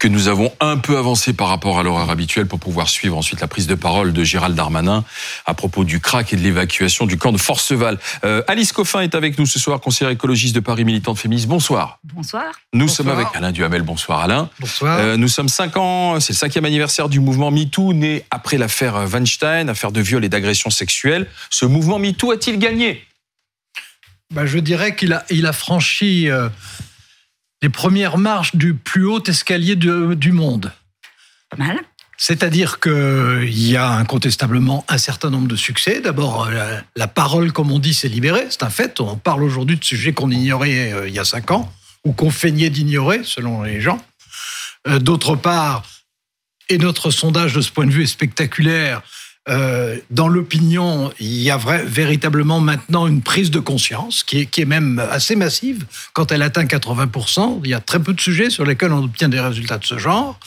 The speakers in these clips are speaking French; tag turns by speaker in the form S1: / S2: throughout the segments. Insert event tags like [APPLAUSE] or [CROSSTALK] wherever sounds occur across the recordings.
S1: que nous avons un peu avancé par rapport à l'horaire habituel pour pouvoir suivre ensuite la prise de parole de Gérald Darmanin à propos du crack et de l'évacuation du camp de Forceval. Euh, Alice Coffin est avec nous ce soir, conseillère écologiste de Paris, militante féministe. Bonsoir.
S2: Bonsoir.
S1: Nous sommes avec Alain Duhamel. Bonsoir Alain.
S3: Bonsoir.
S1: Euh, nous sommes cinq ans, c'est le cinquième anniversaire du mouvement MeToo, né après l'affaire Weinstein, affaire de viol et d'agression sexuelle. Ce mouvement MeToo a-t-il gagné?
S3: Bah, Je dirais qu'il a, il a franchi... Euh les premières marches du plus haut escalier du monde.
S2: Pas mal.
S3: C'est-à-dire qu'il y a incontestablement un certain nombre de succès. D'abord, euh, la, parole, comme on dit, s'est libérée. C'est un fait. On parle aujourd'hui de sujets qu'on ignorait euh, il y a cinq ans, ou qu'on feignait d'ignorer, selon les gens. Euh, d'autre part, et notre sondage de ce point de vue est spectaculaire, euh, dans l'opinion, il y a véritablement maintenant une prise de conscience qui est, qui est, même assez massive. Quand elle atteint 80%, il y a très peu de sujets sur lesquels on obtient des résultats de ce genre.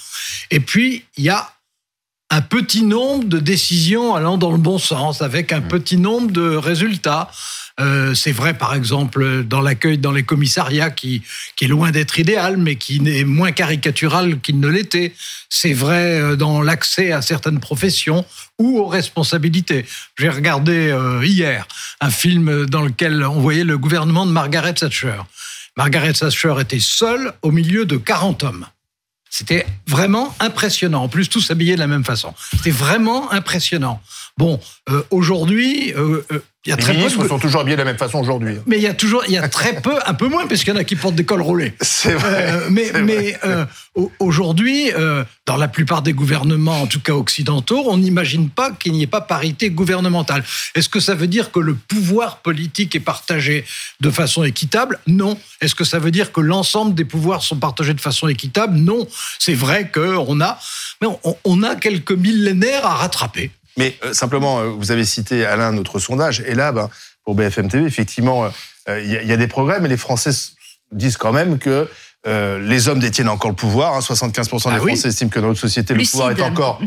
S3: Et puis, il y a un petit nombre de décisions allant dans le bon sens, avec un mmh. petit nombre de résultats. Euh, c'est vrai, par exemple, dans l'accueil dans les commissariats, qui, qui est loin d'être idéal, mais qui est moins caricatural qu'il ne l'était. C'est vrai euh, dans l'accès à certaines professions ou aux responsabilités. J'ai regardé euh, hier un film dans lequel on voyait le gouvernement de Margaret Thatcher. Margaret Thatcher était seule au milieu de 40 hommes. C'était vraiment impressionnant. En plus, tous habillés de la même façon. C'était vraiment impressionnant. Bon, aujourd'hui,
S4: il y a les très ministres peu sont toujours habillés de la même façon aujourd'hui.
S3: Mais il y a toujours, il y a très peu, un peu moins, parce qu'il y en a qui portent des cols roulés.
S4: C'est vrai.
S3: Euh, mais mais euh, aujourd'hui, euh, dans la plupart des gouvernements, en tout cas occidentaux, on n'imagine pas qu'il n'y ait pas parité gouvernementale. Est-ce que ça veut dire que le pouvoir politique est partagé de façon équitable? Non. Est-ce que ça veut dire que l'ensemble des pouvoirs sont partagés de façon équitable? Non. C'est vrai qu'on a, mais on, on a quelques millénaires à rattraper.
S4: Mais euh, simplement, euh, vous avez cité Alain notre sondage, et là, ben, pour BFM TV, effectivement, euh, il y, a des progrès, mais les Français disent quand même que les hommes détiennent encore le pouvoir. 75% hein. des ah Français estiment que dans notre société, le pouvoir est encore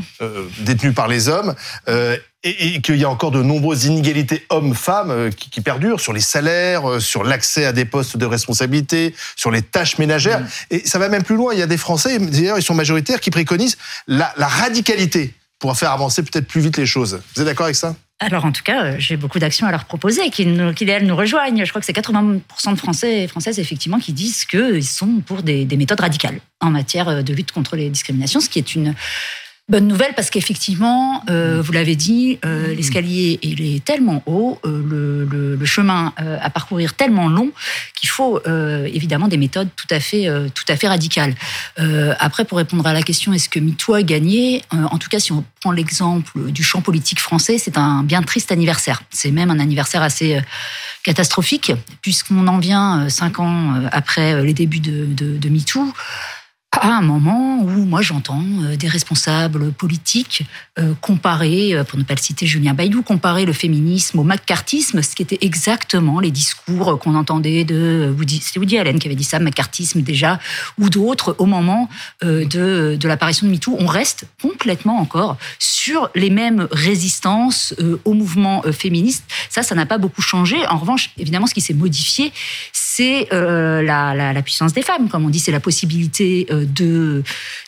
S4: détenu par les hommes. et, qu'il y a encore de nombreuses inégalités hommes-femmes qui, perdurent sur les salaires, sur l'accès à des postes de responsabilité, sur les tâches ménagères. Mm. Et ça va même plus loin. Il y a des Français, d'ailleurs, ils sont majoritaires, qui préconisent la, la radicalité pour faire avancer peut-être plus vite les choses. Vous êtes d'accord avec ça?
S2: Alors en tout cas, euh, j'ai beaucoup d'actions à leur proposer, qui, nous, qui elles nous rejoignent. Je crois que c'est 80% de Français et Françaises effectivement qui disent qu'ils sont pour des, des méthodes radicales en matière euh, de lutte contre les discriminations, ce qui est une Bonne nouvelle parce qu'effectivement, euh, vous l'avez dit, euh, l'escalier il est tellement haut, euh, le, chemin à parcourir tellement long qu'il faut évidemment des méthodes tout à fait, tout à fait radicales. après, pour répondre à la question, est-ce que MeToo a gagné En tout cas, si on prend l'exemple du champ politique français, c'est un bien triste anniversaire. C'est même un anniversaire assez catastrophique puisqu'on en vient cinq ans après les débuts de, de, de MeToo à un moment où moi j'entends euh, des responsables politiques euh, comparer, euh, pour ne pas le citer Julien Baydou, comparer le féminisme au macartisme, ce qui était exactement les discours qu'on entendait de Woody, Woody Allen qui avait dit ça, macartisme déjà, ou d'autres au moment de, de l'apparition de MeToo. On reste complètement encore sur les mêmes résistances au mouvement féministe. Ça, ça n'a pas beaucoup changé. En revanche, évidemment, ce qui s'est modifié, c'est la, puissance des femmes, comme on dit, c'est la possibilité de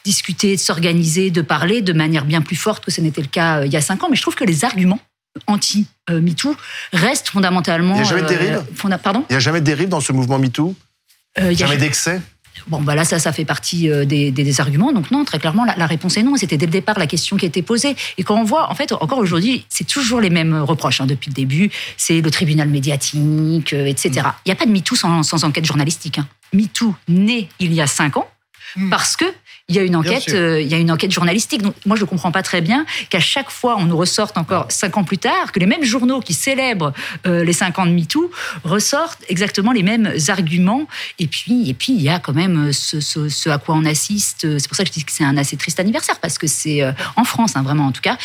S2: discuter, de s'organiser, de parler de manière bien plus forte que ce n'était le cas euh, il y a cinq ans. Mais je trouve que les arguments anti-MeToo restent fondamentalement.
S4: Il n'y a jamais de dérive
S2: euh, Pardon?
S4: Il n'y a jamais de dérive dans ce mouvement MeToo? Euh, Jamais d'excès?
S2: Bon, bah là, ça, ça fait partie des, arguments. Donc non, très clairement, la, réponse est non. C'était dès le départ la question qui a été posée. Et quand on voit, en fait, encore aujourd'hui, c'est toujours les mêmes reproches hein, depuis le début. C'est le tribunal médiatique, etc. Il n'y a pas de MeToo sans, sans enquête journalistique. Hein. MeToo né il y a cinq ans Hmm. parce que il y a une enquête, euh, il y a une enquête journalistique. Donc moi je ne comprends pas très bien qu'à chaque fois on nous ressorte encore cinq ans plus tard que les mêmes journaux qui célèbrent euh, les cinq ans de MeToo ressortent exactement les mêmes arguments. Et puis et puis il y a quand même ce, ce, à quoi on assiste. C'est pour ça que je dis que c'est un assez triste anniversaire parce que c'est euh, en France hein, vraiment en tout cas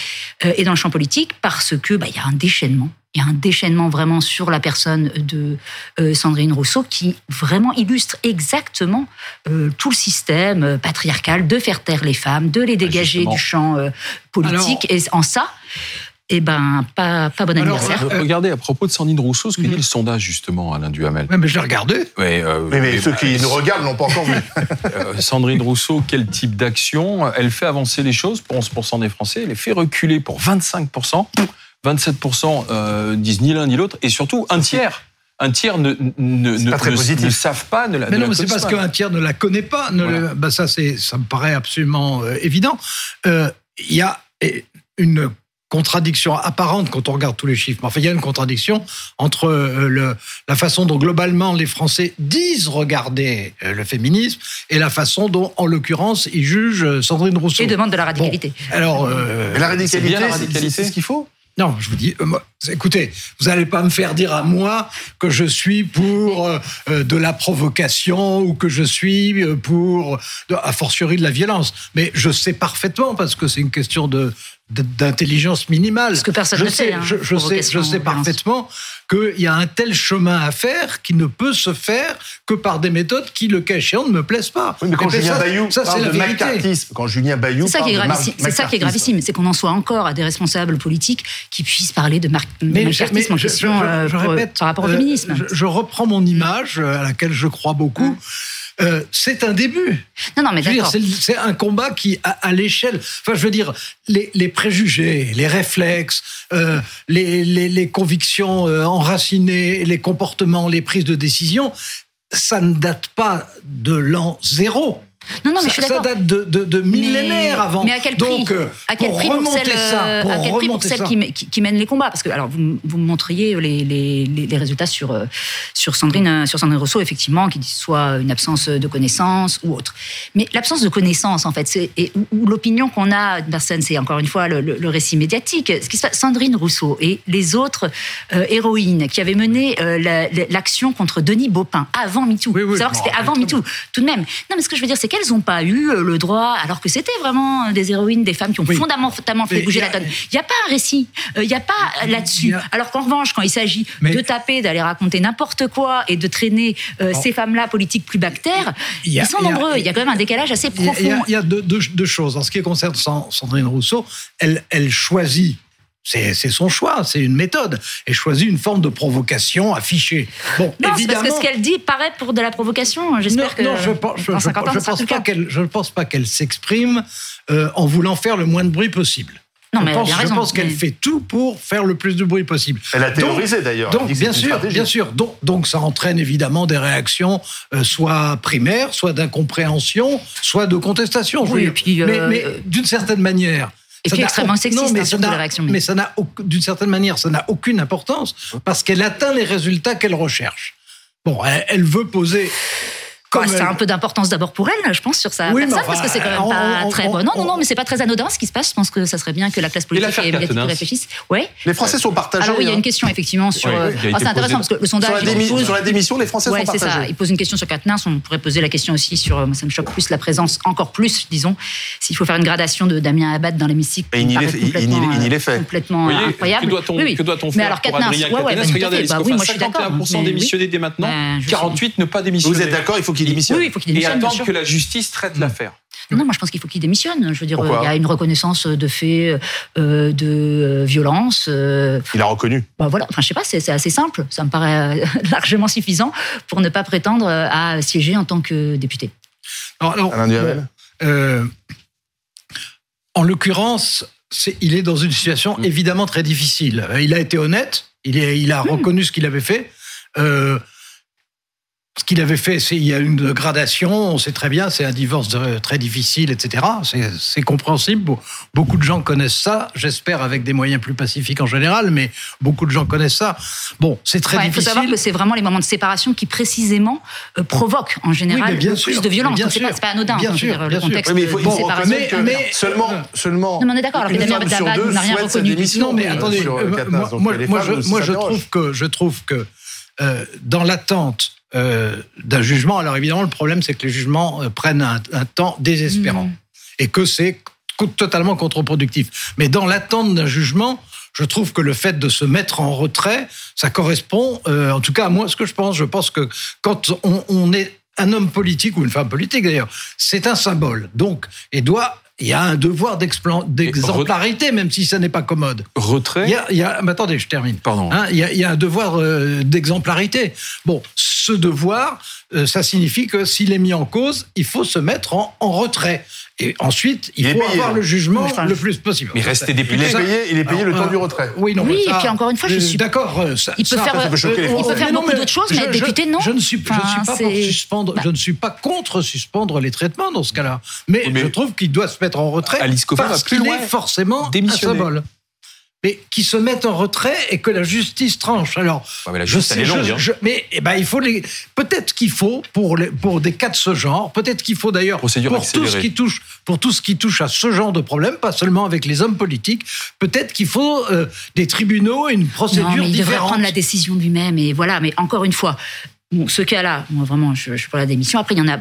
S2: et dans le champ politique parce que bah, il y a un déchaînement il y a un déchaînement vraiment sur la personne de euh, Sandrine Rousseau qui vraiment illustre exactement euh, tout le système euh, patriarcal de faire taire les femmes, de les dégager du champ politique. et en ça, eh ben, pas, pas bon
S3: Alors,
S2: anniversaire.
S1: Euh, Regardez, à propos de Sandrine Rousseau, ce que
S3: Mhm.
S1: dit le sondage, justement, Alain Duhamel.
S3: Ouais, mais je l'ai regardé.
S1: Ouais, euh,
S4: Oui, mais
S1: mais-
S4: ceux qui nous regardent l'ont pas encore vu. [LAUGHS]
S1: Euh, Sandrine Rousseau, quel type d'action? Elle fait avancer les choses pour 11% des Français, elle les fait reculer pour 25%. 27% euh, disent ni l'un ni l'autre, et surtout un tiers. Un tiers ne, ne,
S4: C'est
S1: ne,
S4: pas très
S1: ne- ne savent pas, ne la
S3: Mais
S1: ne
S3: non, mais c'est parce qu'un tiers ne la connaît pas. Ne
S1: Voilà.
S3: le- bah ça, c'est, ça me paraît absolument euh, évident. Euh, Il y a une contradiction apparente quand on regarde tous les chiffres. Enfin, il y a une contradiction entre euh, le, la façon dont globalement les Français disent regarder euh, le féminisme et la façon dont, en l'occurrence, ils jugent Sandrine Rousseau.
S2: Et demande de la radicalité.
S3: Alors, euh,
S4: Mais la radicalité,
S1: bien la
S4: c'est-
S1: radicalité.
S4: c'est ce qu'il faut.
S3: Non, je vous dis, euh, écoutez, vous n'allez pas me faire dire à moi que je suis pour euh, euh, de la provocation ou que je suis pour, de, a fortiori, de la violence. Mais je sais parfaitement, parce que c'est une question de- d'intelligence minimale.
S2: Parce que personne
S3: je
S2: ne
S3: sais,
S2: sait, hein,
S3: je, je sais, je sais parfaitement qu'il y a un tel chemin à faire qui ne peut se faire que par des méthodes qui, le cas échéant, ne me plaisent pas.
S4: Oui, mais quand
S3: ben
S4: Julien
S3: ça,
S4: Bayou
S3: ça, c'est
S4: parle de macartisme, quand Julien Bayou
S2: C'est ça,
S4: parle
S2: qui est gravissime, c'est ça qui est gravissime, c'est qu'on en soit encore à des responsables politiques qui puissent parler de mar-
S3: Mais, je-
S2: macartisme
S3: mais
S2: en
S3: je-
S2: question
S3: je-
S2: euh,
S3: je
S2: pour-
S3: répète,
S2: par rapport au
S3: euh,
S2: féminisme.
S3: Je, je reprends mon image euh, à laquelle je crois beaucoup. Euh, c'est un début.
S2: non, non, mais d'accord.
S3: c'est un combat qui, à, à l'échelle, enfin, je veux dire, les, les préjugés, les réflexes, euh, les, les, les convictions euh, enracinées, les comportements, les prises de décision, ça ne date pas de l'an zéro.
S2: Non, non, mais je suis
S3: ça, date de, de, de millénaires
S2: mais,
S3: avant.
S2: Mais à quel prix
S3: Donc, euh,
S2: À quel
S3: pour
S2: prix pour
S3: remonter
S2: celles,
S3: ça,
S2: euh,
S3: pour
S2: à quel prix pour
S3: ça.
S2: qui, qui, qui mènent les combats? Parce que alors vous, vous me montriez les, les, les, les résultats sur euh, sur Sandrine sur Sandrine Rousseau effectivement qui dit soit une absence de connaissance ou autre. Mais l'absence de connaissance en fait, et, ou, ou l'opinion qu'on a d'une personne, c'est encore une fois le, le, le récit médiatique. Ce qui se passe, Sandrine Rousseau et les autres euh, héroïnes qui avaient mené euh, la- la- l'action contre Denis Baupin avant MeToo.
S3: Oui, oui, m'en
S2: c'était avant MeToo tout de même. Non, mais ce que je veux dire, c'est qu'elles n'ont pas eu euh, le droit, alors que c'était vraiment des héroïnes, des femmes qui ont
S3: Oui.
S2: fondamentalement fait
S3: Mais
S2: bouger
S3: a-
S2: la donne. Il n'y a pas un récit, euh, il n'y a pas euh, là-dessus.
S3: a-
S2: Alors qu'en revanche, quand il s'agit de taper, d'aller raconter n'importe quoi et de traîner euh,
S3: Bon.
S2: ces femmes-là politiques plus bactères,
S3: Il y a-
S2: ils sont
S3: y
S2: nombreux. Il y a quand même un décalage assez profond.
S3: Il y a, il y a deux, deux- deux choses. En ce qui concerne San- Sandrine Rousseau, elle, elle choisit. C'est son choix, c'est une méthode. Elle choisit une forme de provocation affichée. Bon,
S2: Non,
S3: évidemment.
S2: parce que ce qu'elle dit paraît pour de la provocation.
S3: non,
S2: J'espère que
S3: non, je pense, je,
S2: dans
S3: je-
S2: 50 ans,
S3: je
S2: ça sera
S3: pense
S2: plus le
S3: pas
S2: cas.
S3: qu'elle, je ne pense pas qu'elle s'exprime euh, en voulant faire le moins de bruit possible.
S2: Non,
S3: je
S2: mais elle a
S3: pense, je pense qu'elle
S2: mais-
S3: fait tout pour faire le plus de bruit possible.
S4: Elle a théorisé d'ailleurs.
S3: Donc, bien sûr,
S4: stratégie.
S3: bien sûr. Donc, donc, ça entraîne évidemment des réactions, euh, soit primaires, soit d'incompréhension, soit de contestation. Je veux
S2: Oui,
S3: dire.
S2: et puis, euh,
S3: mais mais d'une certaine manière.
S2: Et
S3: ça
S2: puis extrêmement sexiste,
S3: non, mais
S2: hein,
S3: ça
S2: les réactions,
S3: Mais, ça n'a d'une certaine manière, ça n'a aucune importance parce qu'elle atteint les résultats qu'elle recherche. Bon, elle, elle veut poser.
S2: Quoi, ça a un peu d'importance d'abord pour elle, je pense, sur sa
S3: Oui, mais
S2: personne,
S3: enfin,
S2: parce que c'est quand même
S3: on-
S2: pas
S3: on-
S2: très
S3: on-
S2: bon. Non, non,
S3: on-
S2: non, mais c'est pas très anodin ce qui se passe. Je pense que ça serait bien que la classe politique et médiatique
S1: Quatennens
S2: réfléchisse. Ouais.
S4: Les Français sont partagés.
S2: Alors oui, il y a
S4: hein.
S2: une question effectivement sur.
S1: Oui,
S2: euh, ah, c'est intéressant parce que le sondage.
S4: sur, la démi-
S2: pose-
S4: sur la démission, les Français
S2: Ouais,
S4: sont
S2: c'est
S4: partagés.
S2: ça. Il pose une question sur Quatennens. On pourrait poser la question aussi sur. euh, Moi, ça me choque plus la présence, encore plus, disons, s'il faut faire une gradation de Damien Abad dans l'hémicycle.
S4: Il
S2: me
S4: y
S2: paraît
S4: l'est-
S2: euh,
S4: fait.
S2: Complètement
S1: voyez,
S2: incroyable.
S1: que doit-on
S2: Oui, oui.
S1: que doit-on
S2: Mais
S1: faire
S2: alors Quatennens, bah,
S1: Regardez,
S2: fait.
S1: Alice
S2: Bah oui,
S1: Coffin,
S2: moi je suis d'accord.
S1: 51%
S2: Mais oui.
S1: démissionner dès maintenant,
S2: Ben, je suis-
S1: 48 ne pas démissionner.
S4: Vous êtes d'accord, il faut qu'il démissionne.
S2: Oui, il faut qu'il
S1: Et
S2: démissionne. bien
S1: attendre que la justice traite l'affaire.
S2: Non, moi je pense qu'il faut qu'il démissionne. Je veux dire,
S4: Pourquoi
S2: il y a une reconnaissance de faits euh, de euh, violence. euh,
S4: Il a reconnu.
S2: bah voilà, enfin je sais pas, c'est c'est assez simple. Ça me paraît [LAUGHS] largement suffisant pour ne pas prétendre à siéger en tant que député.
S3: Alors, alors,
S4: Alain Duhamel.
S3: Euh, en l'occurrence, c'est- il est dans une situation
S1: Mm.
S3: évidemment très difficile. Il a été honnête, il, est- il a
S2: Mm.
S3: reconnu ce qu'il avait fait. Euh, ce qu'il avait fait, c'est il y a une gradation, on sait très bien, c'est un divorce de- très difficile, etc. C'est- compréhensible. Be- Beaucoup de gens connaissent ça, j'espère avec des moyens plus pacifiques en général, mais beaucoup de gens connaissent ça. Bon, c'est très
S2: Ouais, il faut
S3: difficile.
S2: savoir que c'est vraiment les moments de séparation qui précisément euh, provoquent en général
S3: bien sûr,
S2: plus de violence. c'est pas,
S3: sûr,
S2: pas anodin.
S3: bien
S2: veux
S3: sûr,
S2: dire,
S3: bien
S2: le
S3: sûr.
S2: contexte
S4: Oui, mais il faut,
S2: de séparation.
S4: que
S3: mais-
S4: seulement, seulement.
S2: Non, mais on est d'accord, alors que Damien n'a rien reconnu.
S3: Non, mais
S4: euh,
S3: attendez, euh,
S4: euh,
S3: moi, je, trouve que je trouve que dans l'attente euh, d'un jugement, alors évidemment, le problème, c'est que les jugements euh, prennent un, un temps désespérant
S2: Mhm.
S3: et que c'est totalement contre-productif. Mais dans l'attente d'un jugement, je trouve que le fait de se mettre en retrait, ça correspond, euh, en tout cas à moi, ce que je pense. Je pense que quand on, on est un homme politique ou une femme politique d'ailleurs, c'est un symbole. Donc, et doit il y a un devoir d'exemplarité, même si ça n'est pas commode.
S1: Retrait
S3: Il y a, il y a- mais attendez, je termine.
S1: Pardon.
S3: Hein, il, y a, il y a un devoir euh, d'exemplarité. Bon, ce devoir, euh, ça signifie que s'il est mis en cause, il faut se mettre en, en retrait. Et ensuite, il,
S4: Il est
S3: faut
S4: payé,
S3: avoir
S4: là.
S3: le jugement
S2: Enfin,
S3: le plus possible.
S1: Mais rester
S4: Il
S1: député.
S4: est
S3: Ça-
S4: payé, il est payé le
S3: Alors,
S4: temps
S3: euh,
S4: du retrait.
S3: Oui, non,
S2: Oui,
S3: mais
S2: et
S3: ça-
S2: puis encore une fois, je
S3: euh,
S2: suis-
S3: D'accord. euh, ça-
S2: Il peut
S3: ça-
S2: faire,
S4: ça peut choquer
S3: euh,
S2: il peut faire
S3: non,
S2: beaucoup d'autres choses, mais
S3: je- je-
S2: député, non.
S3: Je ne suis, je
S2: Enfin,
S3: ne suis pas pour suspendre,
S2: Bah.
S3: je ne suis pas contre suspendre les traitements dans ce cas-là. Mais,
S1: mais-
S3: je trouve qu'il doit se mettre en retrait
S1: Alice Coffin
S3: parce
S1: va plus
S3: qu'il
S1: loin.
S3: est forcément
S1: Démissionner.
S3: Mais qui se mettent en retrait et que la justice tranche. Alors,
S1: Ouais, mais la
S3: je
S1: justice,
S3: sais,
S1: elle est
S3: je-
S1: longue, hein.
S3: je- mais eh ben, il faut les. Peut-être qu'il faut pour les, pour des cas de ce genre. Peut-être qu'il faut d'ailleurs pour
S1: Procédure
S3: tout ce
S1: accélérée.
S3: qui touche pour tout ce qui touche à ce genre de problème, pas seulement avec les hommes politiques. Peut-être qu'il faut euh, des tribunaux, et une procédure
S2: Non, mais il devrait prendre la décision lui-même. Et voilà, mais encore une fois, bon, ce cas-là, moi vraiment, je, pour la démission. Après, il y en a,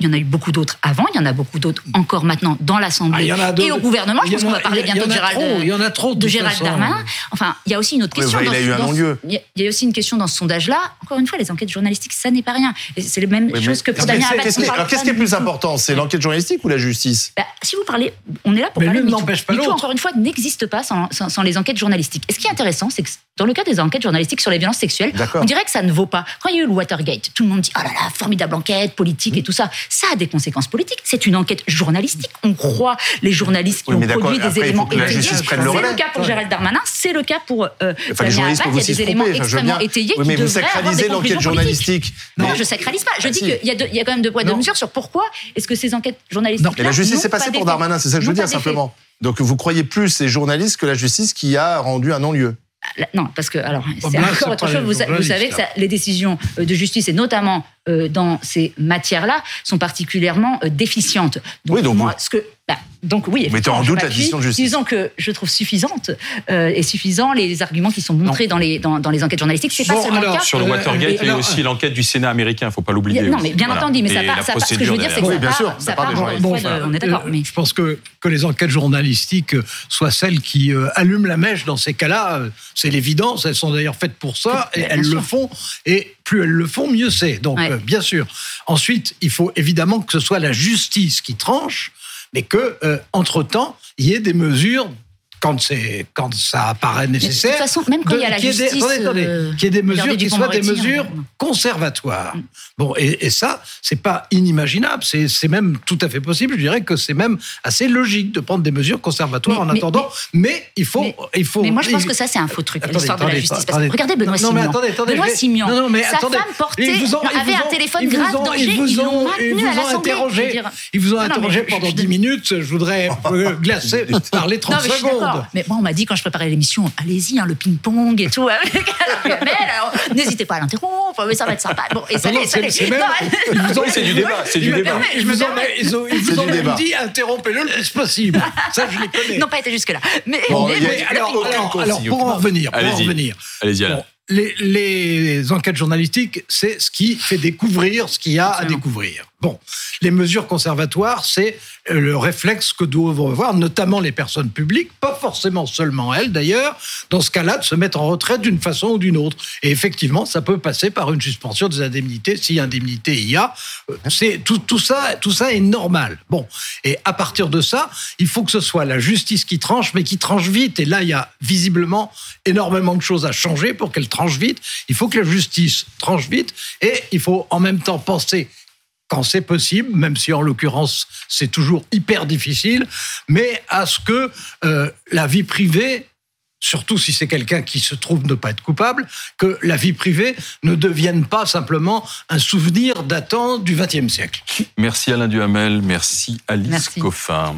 S2: il y en a eu beaucoup d'autres avant. Il y en a beaucoup d'autres encore maintenant dans
S3: Ah,
S2: l'Assemblée
S3: il y en a
S2: et au gouvernement. Je pense
S3: en
S2: qu'on va parler
S3: il y en
S2: bientôt de
S3: a
S2: Gérald,
S3: trop, il y en a trop, de
S2: de
S3: toute
S2: Gérald
S3: façon.
S2: Darmanin. Enfin, il y a aussi une autre question.
S4: il
S2: dans
S4: a
S2: ce-
S4: eu un
S2: dans ce-
S4: non-lieu.
S2: Il y a- aussi une question dans ce sondage-là. Encore une fois, les enquêtes journalistiques, ça n'est pas rien. Et c'est la même
S1: Oui,
S2: chose que pour Damien Abad.
S4: alors, qu'est-ce qui est plus important C'est l'enquête journalistique ou la justice?
S2: Bah, si vous parlez, on est là pour
S3: Mais
S2: parler de
S3: n'empêche pas
S2: encore une fois, n'existe pas sans, sans- sans les enquêtes journalistiques. Et ce qui est intéressant, c'est que dans le cas des enquêtes journalistiques sur les violences sexuelles, on dirait que ça ne vaut pas. Quand il y a eu le Watergate, tout le monde dit oh là là, formidable enquête politique et tout ça. Ça a des conséquences politiques. C'est une enquête journalistique. On croit les journalistes qui
S4: Oui,
S2: ont produit des
S4: après,
S2: éléments étayés.
S4: le
S2: C'est le cas pour Gérald Darmanin, c'est le cas pour euh,
S4: Enfin, les journalistes
S2: Abad. Il y a des éléments
S4: tromper. Enfin,
S2: extrêmement
S4: bien-
S2: étayés
S4: Oui,
S2: qui
S4: mais vous
S2: devraient avoir
S4: sacralisez
S2: des
S4: l'enquête journalistique.
S2: Non,
S4: Mais-
S2: je sacralise pas. Je
S4: Ah,
S2: dis
S4: si.
S2: qu'il y, a de- il y a quand même deux poids, deux
S3: Non.
S2: mesures sur pourquoi est-ce que ces enquêtes journalistiques.
S4: Mais la justice s'est passée pour Darmanin, c'est ça que je veux dire simplement. Donc vous croyez plus ces journalistes que la justice qui a rendu un non-lieu
S2: La- Non, parce que alors
S3: Oh,
S2: c'est
S3: là,
S2: encore autre chose. Vous, savez que ça- les décisions euh, de justice et notamment dans ces matières-là sont particulièrement euh, déficientes.
S4: Oui, donc
S2: moi,
S4: vous-
S2: ce que bah, donc oui.
S4: Mettez en doute la décision de justice.
S2: Disons que je trouve suffisante euh, et suffisant les arguments qui sont montrés dans les dans, dans les enquêtes journalistiques. C'est pas
S3: Bon,
S2: seulement
S3: alors,
S2: le cas.
S1: Sur le
S3: Euh,
S1: Watergate, il y a eu
S3: alors,
S1: aussi l'enquête du Sénat américain, il ne faut pas l'oublier.
S2: non, mais bien
S1: Voilà.
S2: entendu, mais ça
S1: Et
S2: part.
S1: la
S2: ça part- ce que je veux dire, c'est que
S4: Oui,
S2: ça
S4: bien
S2: part,
S4: sûr,
S2: ça
S4: ça part des
S3: Bon, enfin,
S2: on est d'accord.
S3: euh,
S2: Mais
S3: Je pense que, que les enquêtes journalistiques soient celles qui euh, allument la mèche dans ces cas-là. euh, C'est l'évidence. Elles sont d'ailleurs faites pour ça et elles le font. Et plus elles le font, mieux c'est. Donc,
S2: Ouais.
S3: Euh, bien sûr. Ensuite, il faut évidemment que ce soit la justice qui tranche, mais que euh, entre temps, il y ait des mesures. Quand, c'est, quand ça apparaît
S2: mais de
S3: nécessaire.
S2: toute façon, même quand il y a la
S3: qu'il ait des-
S2: justice,
S3: attendez, attendez,
S2: euh,
S3: qu'il y ait des mesures
S2: regardez
S3: qui soient des
S2: Dupond-Moretti,
S3: mesures
S2: hein.
S3: conservatoires. Bon, et, et ça, c'est pas inimaginable, c'est, c'est même tout à fait possible. Je dirais que c'est même assez logique de prendre des mesures conservatoires
S2: Mais-
S3: en
S2: mais-
S3: attendant. Mais, il faut,
S2: mais-
S3: il faut.
S2: Mais moi, je pense que ça, c'est un faux truc,
S3: Attendez,
S2: l'histoire de la
S3: attendez,
S2: justice. Parce que
S3: attendez.
S2: regardez Benoît
S3: Non,
S2: Simian.
S3: mais attendez, attendez,
S2: Benoît Simian,
S3: Non, non, mais
S2: sa
S3: attendez.
S2: femme portait,
S3: Ils vous ont-
S2: avait un
S3: ont-
S2: téléphone grave
S3: ont-
S2: danger,
S3: ils vous ont- ils vous ont interrogé. Ils vous ont interrogé pendant
S2: je-
S3: 10 minutes. Je voudrais euh, [LAUGHS] glacer, parler 30
S2: Non, mais je suis
S3: secondes.
S2: Mais moi, on m'a dit quand je préparais l'émission, allez-y, hein, le ping-pong et tout. avec [LAUGHS] alors, N'hésitez pas à l'interrompre, mais ça va être sympa. Bon, et ça l'est, ça l'est.
S3: même-
S1: c'est du débat, c'est du débat.
S3: Ils
S2: je me
S3: vous ont, même dit interrompez-le le plus possible. Ça, je les connais.
S2: Non, pas été jusque-là. Mais,
S3: alors, alors, alors, pour en revenir, pour en
S1: Allez-y.
S3: revenir.
S1: Allez-y.
S3: Bon, les, les enquêtes journalistiques, c'est ce qui fait découvrir ce qu'il y a à découvrir. Bon, les mesures conservatoires, c'est euh, le réflexe que doivent avoir notamment les personnes publiques, pas forcément seulement elles d'ailleurs, dans ce cas-là, de se mettre en retrait d'une façon ou d'une autre. Et effectivement, ça peut passer par une suspension des indemnités, si indemnité il y a. Euh, C'est tout, tout ça, tout ça est normal. Bon, et à partir de ça, il faut que ce soit la justice qui tranche, mais qui tranche vite. Et là, il y a visiblement énormément de choses à changer pour qu'elle tranche vite. Il faut que la justice tranche vite, et il faut en même temps penser quand c'est possible, même si en l'occurrence c'est toujours hyper difficile, mais à ce que euh, la vie privée, surtout si c'est quelqu'un qui se trouve ne pas être coupable, que la vie privée ne devienne pas simplement un souvenir datant du XXe siècle.
S1: Merci Alain Duhamel, merci Alice
S2: Merci.
S1: Coffin.